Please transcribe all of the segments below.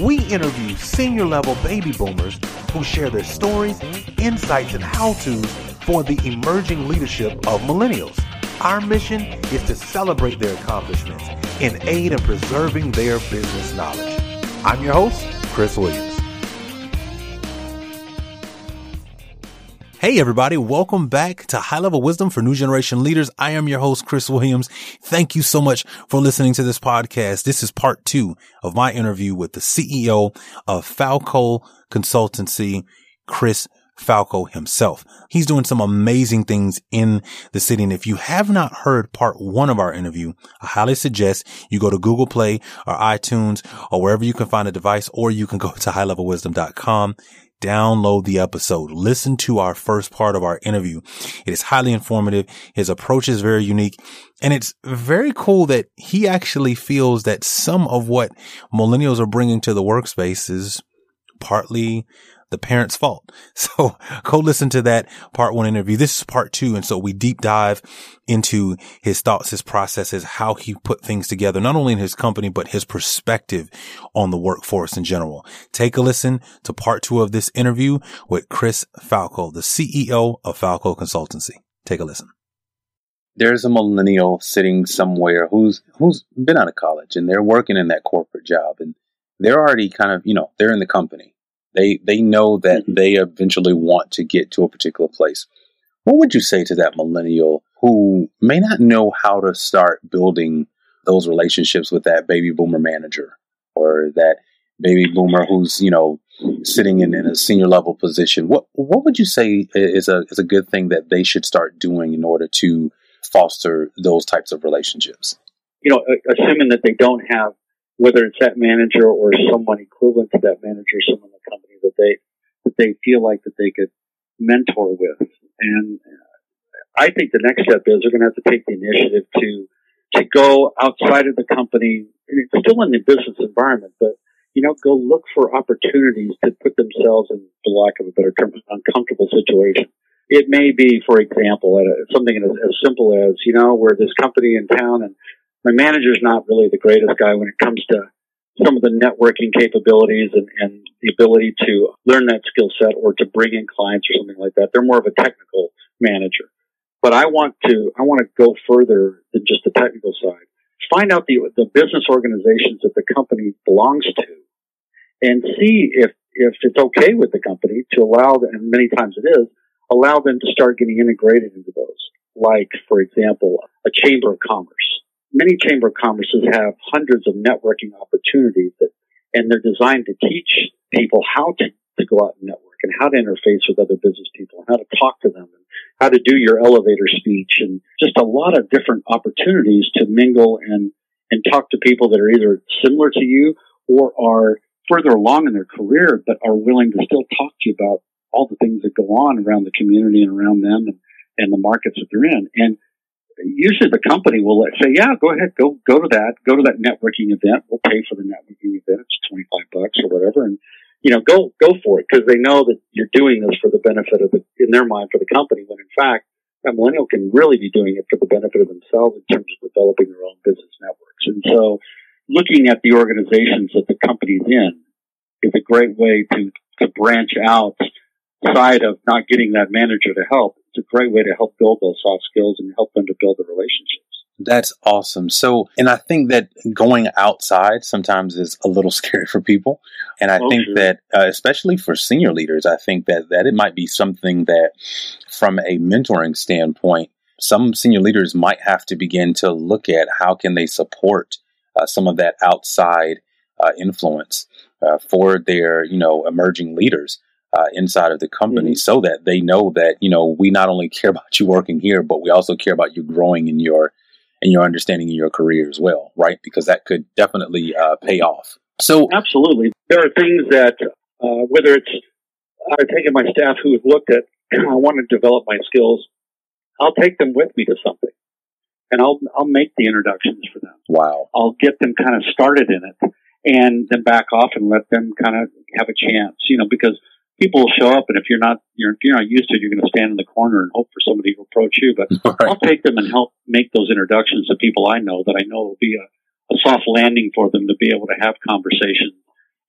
We interview senior level baby boomers who share their stories, insights, and how to's for the emerging leadership of millennials. Our mission is to celebrate their accomplishments and aid in preserving their business knowledge. I'm your host, Chris Williams. Hey everybody, welcome back to High Level Wisdom for New Generation Leaders. I am your host, Chris Williams. Thank you so much for listening to this podcast. This is part two of my interview with the CEO of Falco Consultancy, Chris Falco himself. He's doing some amazing things in the city. And if you have not heard part one of our interview, I highly suggest you go to Google Play or iTunes or wherever you can find a device, or you can go to highlevelwisdom.com download the episode. Listen to our first part of our interview. It is highly informative. His approach is very unique. And it's very cool that he actually feels that some of what millennials are bringing to the workspace is partly the parent's fault. So go listen to that part one interview. This is part two. And so we deep dive into his thoughts, his processes, how he put things together, not only in his company, but his perspective on the workforce in general. Take a listen to part two of this interview with Chris Falco, the CEO of Falco Consultancy. Take a listen. There's a millennial sitting somewhere who's, who's been out of college and they're working in that corporate job and they're already kind of, you know, they're in the company they they know that mm-hmm. they eventually want to get to a particular place. What would you say to that millennial who may not know how to start building those relationships with that baby boomer manager or that baby boomer who's you know sitting in, in a senior level position? What what would you say is a is a good thing that they should start doing in order to foster those types of relationships? You know, assuming that they don't have whether it's that manager or someone equivalent to that manager, someone in the company that they that they feel like that they could mentor with. And uh, I think the next step is they're going to have to take the initiative to to go outside of the company, and it's still in the business environment, but you know, go look for opportunities to put themselves in, for lack of a better term, an uncomfortable situation. It may be, for example, at something as, as simple as, you know, we're this company in town and my manager's not really the greatest guy when it comes to some of the networking capabilities and, and the ability to learn that skill set or to bring in clients or something like that. They're more of a technical manager. But I want to, I want to go further than just the technical side. Find out the, the business organizations that the company belongs to and see if, if it's okay with the company to allow them, and many times it is, allow them to start getting integrated into those. Like, for example, a chamber of commerce many chamber of commerces have hundreds of networking opportunities that, and they're designed to teach people how to, to go out and network and how to interface with other business people and how to talk to them and how to do your elevator speech and just a lot of different opportunities to mingle and, and talk to people that are either similar to you or are further along in their career, but are willing to still talk to you about all the things that go on around the community and around them and, and the markets that they're in. And usually the company will say, yeah, go ahead, go, go to that, go to that networking event. We'll pay for the networking event. It's 25 bucks or whatever. And, you know, go, go for it because they know that you're doing this for the benefit of the, in their mind for the company when in fact, a millennial can really be doing it for the benefit of themselves in terms of developing their own business networks. And so looking at the organizations that the company's in is a great way to, to branch out side of not getting that manager to help, a great way to help build those soft skills and help them to build the relationships. That's awesome. So, and I think that going outside sometimes is a little scary for people. And I oh, think sure. that, uh, especially for senior leaders, I think that, that it might be something that from a mentoring standpoint, some senior leaders might have to begin to look at how can they support uh, some of that outside uh, influence uh, for their, you know, emerging leaders uh, inside of the company mm-hmm. so that they know that you know we not only care about you working here but we also care about you growing in your in your understanding in your career as well right? Because that could definitely uh, pay off. So absolutely. There are things that uh, whether it's i've taken my staff who have looked at i want to develop my skills i'll take them with me to something. And i'll i'll make the introductions for them. Wow. I'll get them kind of started in it and then back off and let them kind of have a chance you know because people will show up, and if you're not you're if you're not used to it, you're going to stand in the corner and hope for somebody to approach you. But right. I'll take them and help make those introductions to people I know that I know will be a, a soft landing for them to be able to have conversations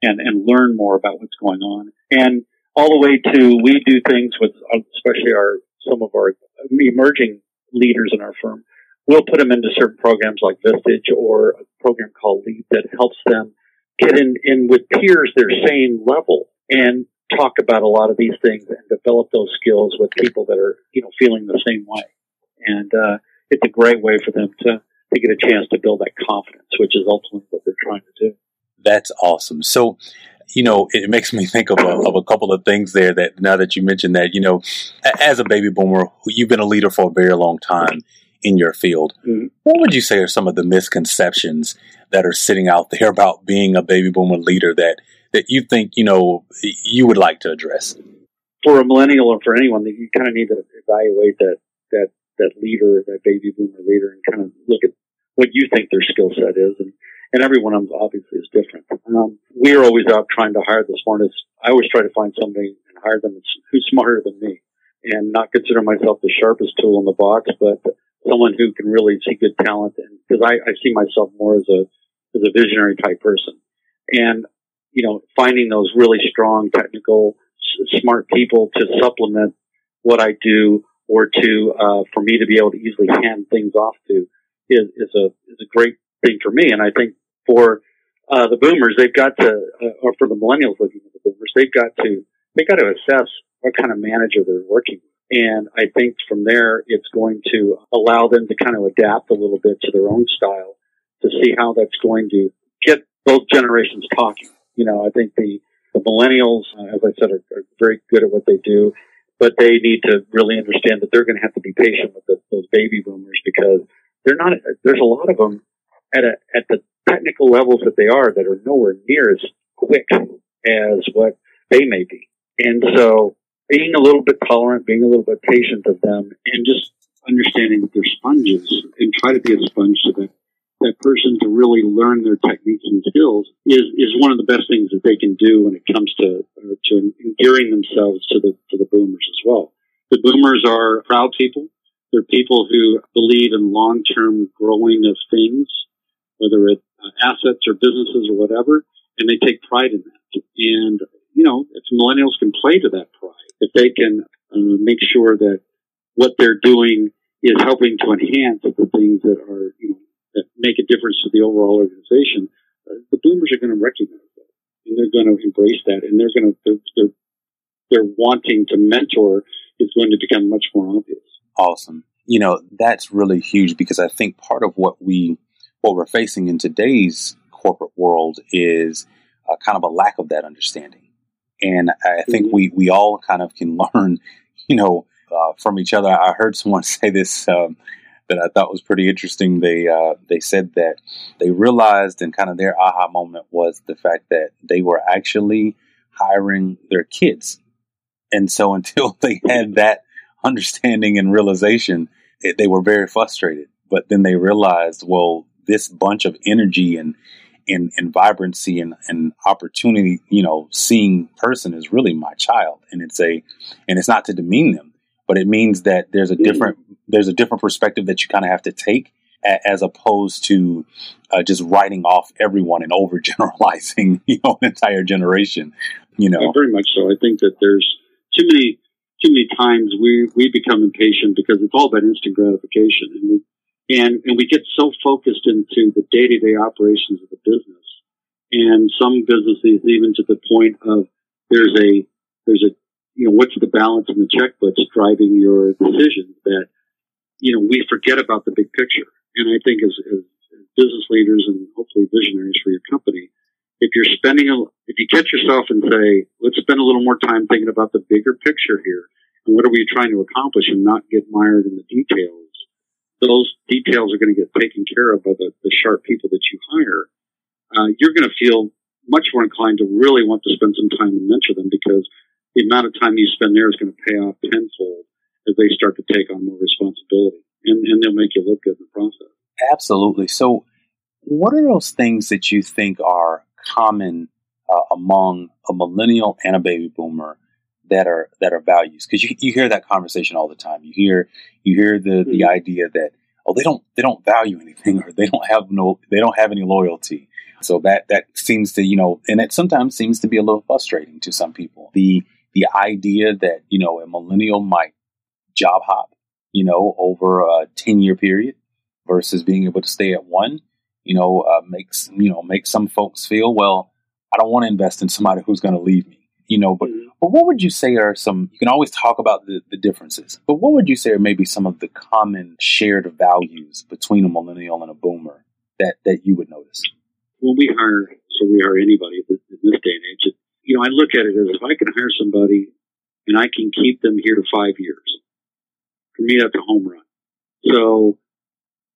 and and learn more about what's going on. And all the way to we do things with especially our some of our emerging leaders in our firm. We'll put them into certain programs like Vistage or a program called Lead that helps them get in, in with peers their same level and talk about a lot of these things and develop those skills with people that are, you know, feeling the same way. And, uh, it's a great way for them to, to get a chance to build that confidence, which is ultimately what they're trying to do. That's awesome. So, you know, it makes me think of a, of a couple of things there that now that you mentioned that, you know, as a baby boomer, you've been a leader for a very long time in your field. Mm-hmm. What would you say are some of the misconceptions that are sitting out there about being a baby boomer leader that that you think you know you would like to address? For a millennial or for anyone, that you kind of need to evaluate that that that leader, that baby boomer leader, and kind of look at what you think their skill set is, and and every one of them obviously is different. Um, we are always out trying to hire the smartest. I always try to find somebody and hire them who's smarter than me, and not consider myself the sharpest tool in the box, but someone who can really see good talent. And because I, I see myself more as a as a visionary type person, and you know, finding those really strong technical, smart people to supplement what I do or to, uh, for me to be able to easily hand things off to is, is a, is a great thing for me. And I think for, uh, the boomers, they've got to, uh, or for the millennials looking at the boomers, they've got to, they've got to assess what kind of manager they're working with. And I think from there, it's going to allow them to kind of adapt a little bit to their own style to see how that's going to get both generations talking. You know, I think the, the millennials, uh, as I said, are, are, very good at what they do, but they need to really understand that they're going to have to be patient with the, those baby boomers because they're not, there's a lot of them at a, at the technical levels that they are that are nowhere near as quick as what they may be. And so being a little bit tolerant, being a little bit patient of them and just understanding that they're sponges and try to be a sponge to them that person to really learn their techniques and skills is, is one of the best things that they can do when it comes to, uh, to endearing themselves to the, to the boomers as well. The boomers are proud people. They're people who believe in long-term growing of things, whether it's uh, assets or businesses or whatever, and they take pride in that. And, you know, if millennials can play to that pride, if they can uh, make sure that what they're doing is helping to enhance the things that are, make a difference to the overall organization, uh, the boomers are going to recognize that and they're going to embrace that and they're going to they're, they're, they're wanting to mentor is going to become much more obvious. Awesome. You know that's really huge because I think part of what we what we're facing in today's corporate world is uh, kind of a lack of that understanding, and I think mm-hmm. we we all kind of can learn, you know, uh, from each other. I heard someone say this um, that I thought was pretty interesting. They uh, they said that they realized and kind of their aha moment was the fact that they were actually hiring their kids, and so until they had that understanding and realization, it, they were very frustrated. But then they realized, well, this bunch of energy and and, and vibrancy and, and opportunity, you know, seeing person is really my child. And it's a and it's not to demean them, but it means that there's a mm-hmm. different there's a different perspective that you kind of have to take as opposed to uh, just writing off everyone and overgeneralizing, you know, an entire generation. You know, yeah, very much so. I think that there's too many too many times we we become impatient because it's all about instant gratification, and we, and and we get so focused into the day to day operations of the business, and some businesses even to the point of there's a there's a you know what's the balance in the checkbooks driving your decisions that you know we forget about the big picture, and I think as, as business leaders and hopefully visionaries for your company, if you're spending a, if you catch yourself and say, let's spend a little more time thinking about the bigger picture here and what are we trying to accomplish and not get mired in the details, those details are going to get taken care of by the, the sharp people that you hire. Uh, you're going to feel much more inclined to really want to spend some time and mentor them because the amount of time you spend there is going to pay off tenfold as they start to take on more responsibility and, and they'll make you look good in the process. Absolutely. So what are those things that you think are common uh, among a millennial and a baby boomer that are that are values? Because you, you hear that conversation all the time. You hear you hear the mm-hmm. the idea that oh they don't they don't value anything or they don't have no they don't have any loyalty. So that that seems to you know and it sometimes seems to be a little frustrating to some people. The the idea that you know a millennial might job hop you know over a ten year period versus being able to stay at one you know, uh, makes you know make some folks feel well. I don't want to invest in somebody who's going to leave me. You know, but mm-hmm. but what would you say are some? You can always talk about the, the differences, but what would you say are maybe some of the common shared values between a millennial and a boomer that that you would notice? When we hire, so we hire anybody in this day and age. You know, I look at it as if I can hire somebody and I can keep them here to five years. For me, that's a home run. So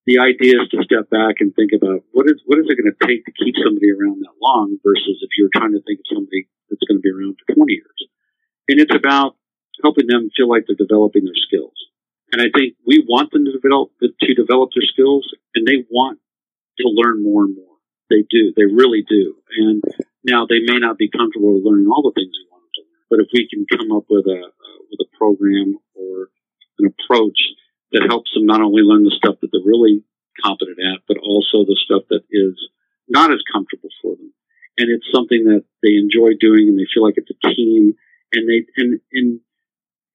the idea is to step back and think about what is what is it going to take to keep somebody around that long versus if you're trying to think of somebody that's going to be around for 20 years. And it's about helping them feel like they're developing their skills. And I think we want them to develop to develop their skills, and they want to learn more and more. They do, they really do. And now they may not be comfortable learning all the things we want them to learn, but if we can come up with a with a program or an approach that helps them not only learn the stuff that they're really competent at, but also the stuff that is not as comfortable for them. And it's something that they enjoy doing and they feel like it's a team and they, and, and,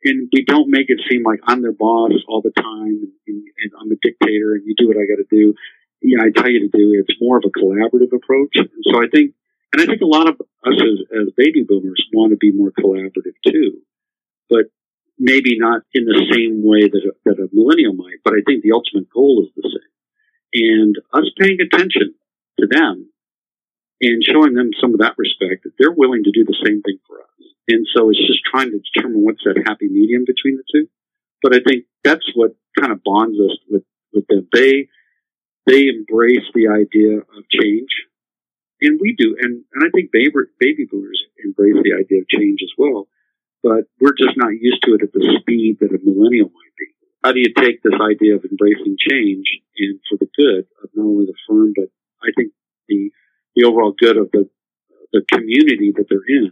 and we don't make it seem like I'm their boss all the time and, and, I'm a dictator and you do what I got to do. Know, I tell you to do. It's more of a collaborative approach. And so I think, and I think a lot of us as, as baby boomers want to be more collaborative too. But maybe not in the same way that a, that a millennial might, but I think the ultimate goal is the same. And us paying attention to them and showing them some of that respect, that they're willing to do the same thing for us. And so it's just trying to determine what's that happy medium between the two. But I think that's what kind of bonds us with, with them. They, they embrace the idea of change. And we do. And, and I think baby, baby boomers embrace the idea of change as well but we're just not used to it at the speed that a millennial might be. How do you take this idea of embracing change and for the good of not only the firm, but I think the, the overall good of the, the community that they're in?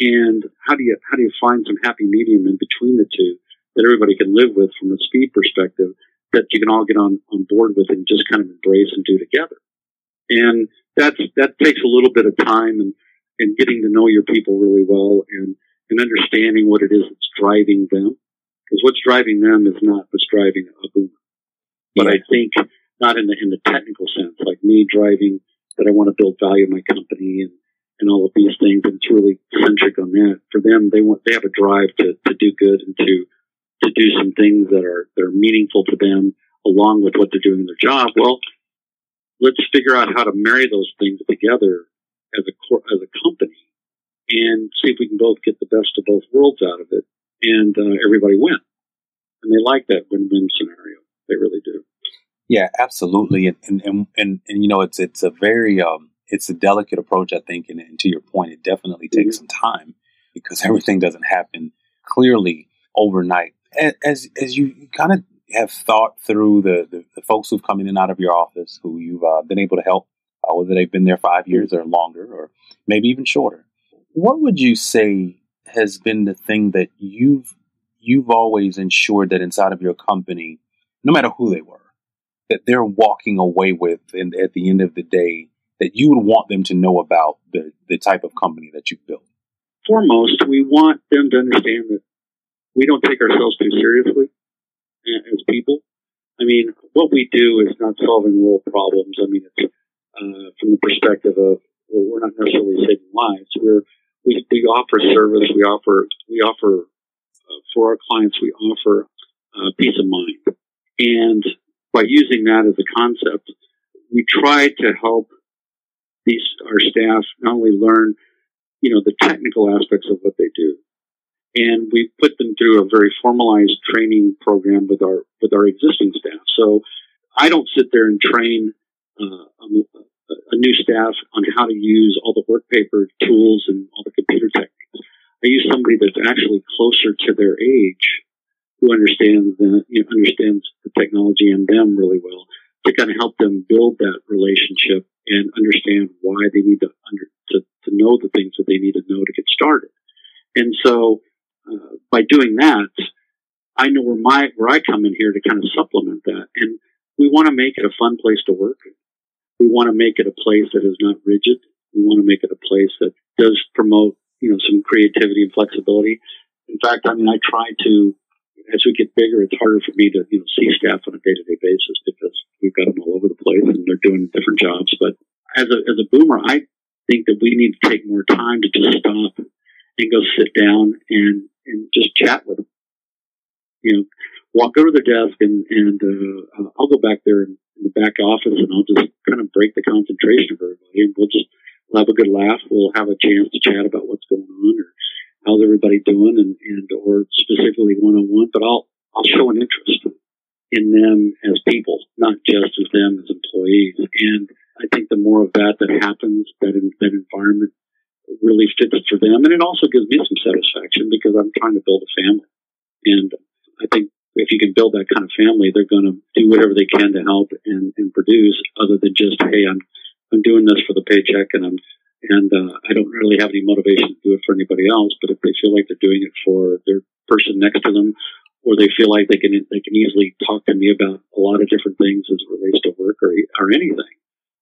And how do you, how do you find some happy medium in between the two that everybody can live with from a speed perspective that you can all get on, on board with and just kind of embrace and do together? And that's, that takes a little bit of time and, and getting to know your people really well and, and understanding what it is that's driving them. Because what's driving them is not what's driving a boomer. But yeah. I think not in the in the technical sense, like me driving that I want to build value in my company and, and all of these things. And it's really centric on that. For them, they want they have a drive to, to do good and to to do some things that are that are meaningful to them along with what they're doing in their job. Well, let's figure out how to marry those things together as a as a company and see if we can both get the best of both worlds out of it and uh, everybody win. And they like that win-win scenario. They really do. Yeah, absolutely. And, and, and, and, and you know, it's, it's a very, um, it's a delicate approach, I think. And, and to your point, it definitely takes mm-hmm. some time because everything doesn't happen clearly overnight. As, as you kind of have thought through the, the, the folks who've come in and out of your office, who you've uh, been able to help, uh, whether they've been there five years or longer, or maybe even shorter. What would you say has been the thing that you've you've always ensured that inside of your company, no matter who they were, that they're walking away with, and at the end of the day, that you would want them to know about the the type of company that you've built? Foremost, we want them to understand that we don't take ourselves too seriously as people. I mean, what we do is not solving world problems. I mean, it's uh, from the perspective of well, we're not necessarily saving lives. We're we, we offer service. We offer we offer uh, for our clients. We offer uh, peace of mind, and by using that as a concept, we try to help these our staff not only learn, you know, the technical aspects of what they do, and we put them through a very formalized training program with our with our existing staff. So I don't sit there and train uh, new staff on how to use all the work paper tools and all the computer techniques. I use somebody that's actually closer to their age, who understands the you know, understands the technology and them really well, to kind of help them build that relationship and understand why they need to under, to, to know the things that they need to know to get started. And so, uh, by doing that, I know where my where I come in here to kind of supplement that, and we want to make it a fun place to work we want to make it a place that is not rigid. We want to make it a place that does promote, you know, some creativity and flexibility. In fact, I mean, I try to, as we get bigger, it's harder for me to, you know, see staff on a day to day basis because we've got them all over the place and they're doing different jobs. But as a, as a boomer, I think that we need to take more time to just stop and go sit down and, and just chat with them. You know, walk over to the desk and, and, uh, I'll go back there and in the back office and I'll just kind of break the concentration of everybody and we'll just we'll have a good laugh. We'll have a chance to chat about what's going on or how's everybody doing and, and or specifically one on one, but I'll I'll show an interest in them as people, not just as them as employees. And I think the more of that that happens, that in, that environment really fits for them, and it also gives me some satisfaction because I'm trying to build a family. And I think if you can build that kind of family, they're going to do whatever they can to help and, and produce other than just, hey, I'm, I'm doing this for the paycheck and I'm, and, uh, I don't really have any motivation to do it for anybody else. But if they feel like they're doing it for their person next to them, or they feel like they can, they can easily talk to me about a lot of different things as it relates to work or, or anything.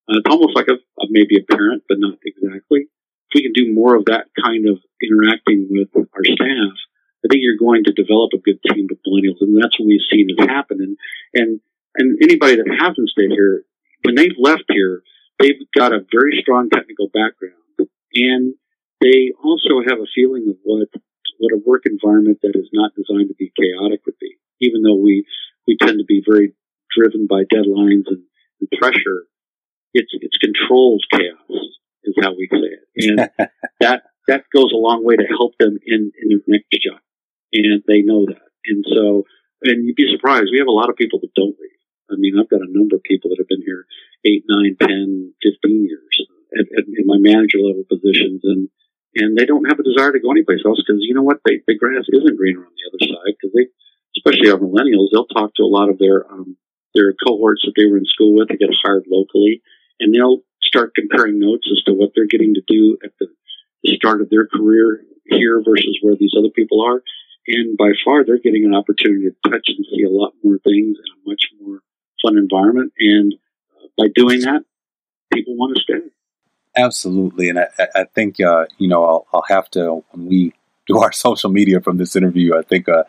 Uh, it's almost like a, a maybe a parent, but not exactly. If we can do more of that kind of interacting with our staff, I think you're going to develop a good team of millennials, and that's what we've seen it happen. And and and anybody that hasn't stayed here, when they've left here, they've got a very strong technical background, and they also have a feeling of what what a work environment that is not designed to be chaotic would be. Even though we we tend to be very driven by deadlines and, and pressure, it's it's controlled chaos is how we say it, and that that goes a long way to help them in in their next job and they know that. And so, and you'd be surprised. We have a lot of people that don't leave. I mean, I've got a number of people that have been here eight, nine, ten, fifteen years at, at, in my manager level positions, and and they don't have a desire to go anyplace else because you know what, they, the grass isn't greener on the other side because they, especially our millennials, they'll talk to a lot of their um, their cohorts that they were in school with. They get hired locally, and they'll start comparing notes as to what they're getting to do at the start of their career here versus where these other people are. And by far, they're getting an opportunity to touch and see a lot more things in a much more fun environment. And uh, by doing that, people want to stay. Absolutely. And I, I think, uh, you know, I'll, I'll, have to, when we do our social media from this interview, I think uh,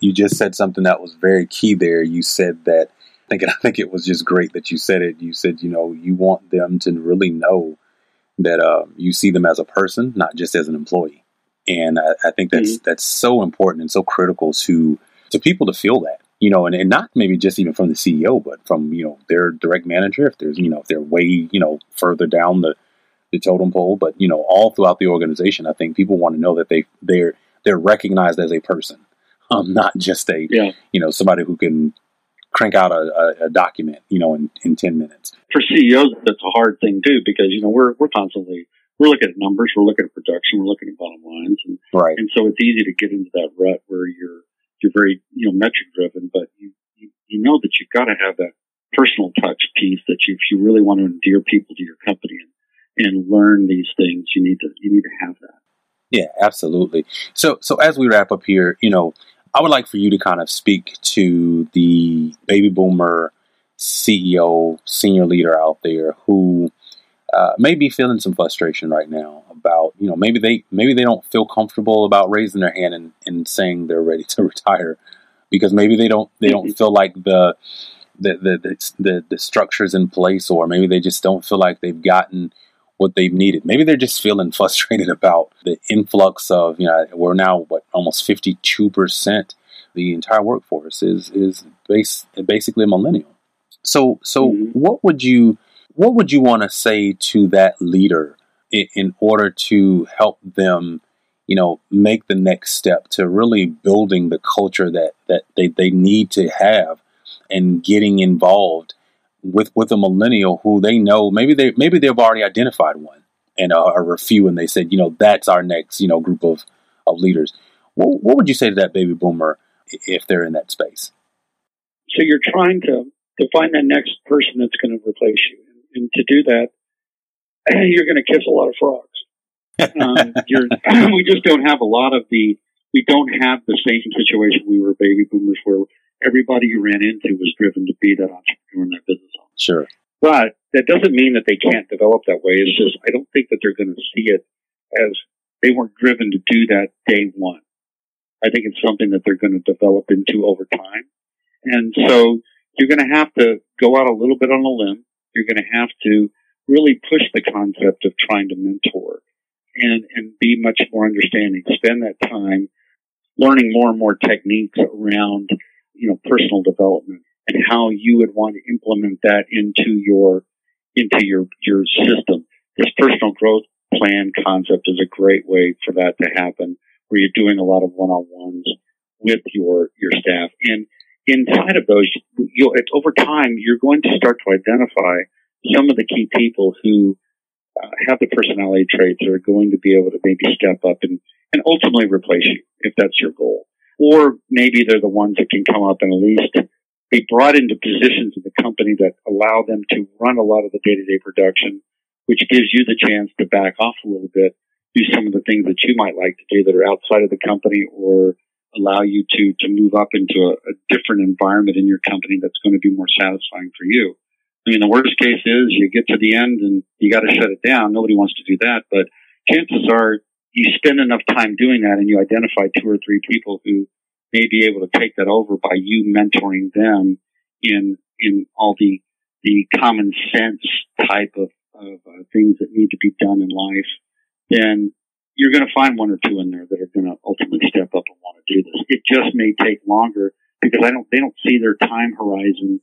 you just said something that was very key there. You said that, I think, I think it was just great that you said it. You said, you know, you want them to really know that uh, you see them as a person, not just as an employee and I, I think that's mm-hmm. that's so important and so critical to to people to feel that you know, and, and not maybe just even from the CEO, but from you know their direct manager. If there's you know if they're way you know further down the the totem pole, but you know all throughout the organization, I think people want to know that they they're they're recognized as a person, um, not just a yeah. you know somebody who can crank out a, a, a, document you know in, in ten minutes. For CEOs, that's a hard thing too because you know we're we're constantly we're looking at numbers, we're looking at production, we're looking at bottom lines, and right. and so it's easy to get into that rut where you're you're very you know metric driven, but you, you you know that you've got to have that personal touch piece that you, if you really want to endear people to your company and, and learn these things, you need to, you need to have that. Yeah, absolutely. So, so as we wrap up here, you know, I would like for you to kind of speak to the baby boomer CEO, senior leader out there who uh, may be feeling some frustration right now about, you know, maybe they maybe they don't feel comfortable about raising their hand and, and saying they're ready to retire because maybe they don't they don't feel like the the, the the the structures in place, or maybe they just don't feel like they've gotten what they've needed. Maybe they're just feeling frustrated about the influx of, you know, we're now what almost 52% the entire workforce is is base, basically a millennial. So so mm-hmm. what would you what would you want to say to that leader in, in order to help them you know make the next step to really building the culture that that they, they need to have and getting involved with with a millennial who they know maybe they maybe they've already identified one and are a few and they said you know that's our next you know group of of leaders. What, what would you say to that baby boomer if they're in that space? So you're trying to to find that next person that's going to replace you and to do that you're going to kiss a lot of frogs um, we just don't have a lot of the we don't have the same situation we were baby boomers where everybody you ran into was driven to be that entrepreneur in that business owner. Sure. But that doesn't mean that they can't develop that way. It's just, I don't think that they're going to see it as they weren't driven to do that day one. I think it's something that they're going to develop into over time. And so you're going to have to go out a little bit on a limb. You're going to have to really push the concept of trying to mentor and, and be much more understanding. Spend that time learning more and more techniques around you know, personal development and how you would want to implement that into your, into your, your system. This personal growth plan concept is a great way for that to happen where you're doing a lot of one-on-ones with your, your staff. And inside of those, you'll, over time, you're going to start to identify some of the key people who uh, have the personality traits that are going to be able to maybe step up and, and ultimately replace you if that's your goal. Or maybe they're the ones that can come up and at least be brought into positions in the company that allow them to run a lot of the day-to-day production, which gives you the chance to back off a little bit, do some of the things that you might like to do that are outside of the company or allow you to, to move up into a, a different environment in your company that's going to be more satisfying for you. I mean, the worst case is you get to the end and you got to shut it down. Nobody wants to do that, but chances are you spend enough time doing that and you identify two or three people who may be able to take that over by you mentoring them in in all the the common sense type of, of uh, things that need to be done in life, then you're going to find one or two in there that are going to ultimately step up and want to do this. It just may take longer because I don't they don't see their time horizon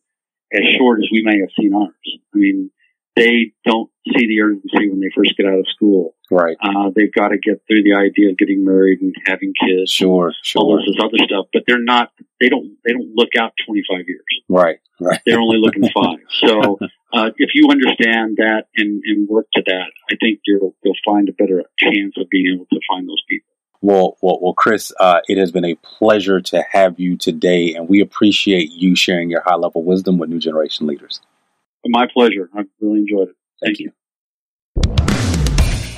as short as we may have seen ours. I mean, they don't see the urgency when they first get out of school. Right. Uh, they've got to get through the idea of getting married and having kids. Sure, sure. All this other stuff, but they're not. They don't. They don't look out twenty five years. Right. Right. They're only looking five. So uh, if you understand that and, and work to that, I think you'll you'll find a better chance of being able to find those people. Well, well, well, Chris, uh, it has been a pleasure to have you today, and we appreciate you sharing your high level wisdom with new generation leaders. My pleasure. I really enjoyed it. Thank, Thank you.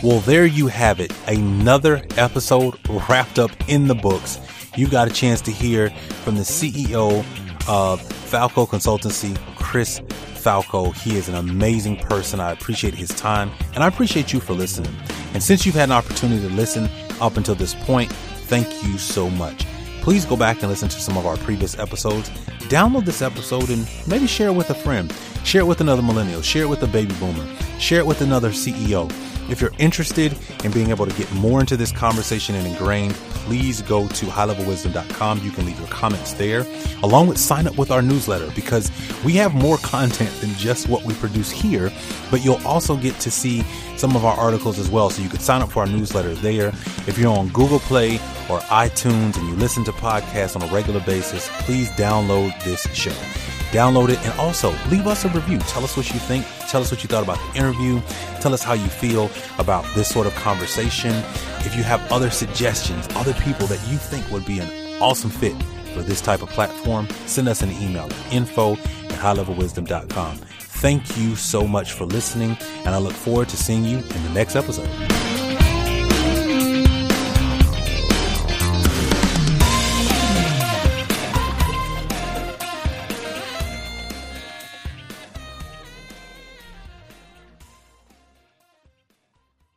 Well, there you have it. Another episode wrapped up in the books. You got a chance to hear from the CEO of Falco Consultancy, Chris Falco. He is an amazing person. I appreciate his time and I appreciate you for listening. And since you've had an opportunity to listen up until this point, thank you so much. Please go back and listen to some of our previous episodes. Download this episode and maybe share it with a friend. Share it with another millennial. Share it with a baby boomer. Share it with another CEO. If you're interested in being able to get more into this conversation and ingrained, please go to highlevelwisdom.com. You can leave your comments there, along with sign up with our newsletter because we have more content than just what we produce here, but you'll also get to see some of our articles as well. So you can sign up for our newsletter there. If you're on Google Play or iTunes and you listen to podcasts on a regular basis, please download this show download it, and also leave us a review. Tell us what you think. Tell us what you thought about the interview. Tell us how you feel about this sort of conversation. If you have other suggestions, other people that you think would be an awesome fit for this type of platform, send us an email at info at highlevelwisdom.com. Thank you so much for listening, and I look forward to seeing you in the next episode.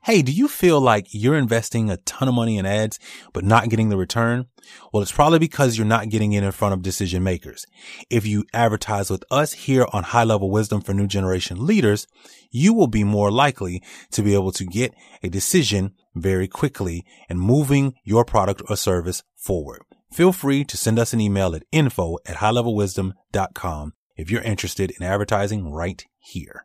Hey, do you feel like you're investing a ton of money in ads, but not getting the return? Well, it's probably because you're not getting it in front of decision makers. If you advertise with us here on High Level Wisdom for New Generation Leaders, you will be more likely to be able to get a decision very quickly and moving your product or service forward. Feel free to send us an email at info at highlevelwisdom.com if you're interested in advertising right here.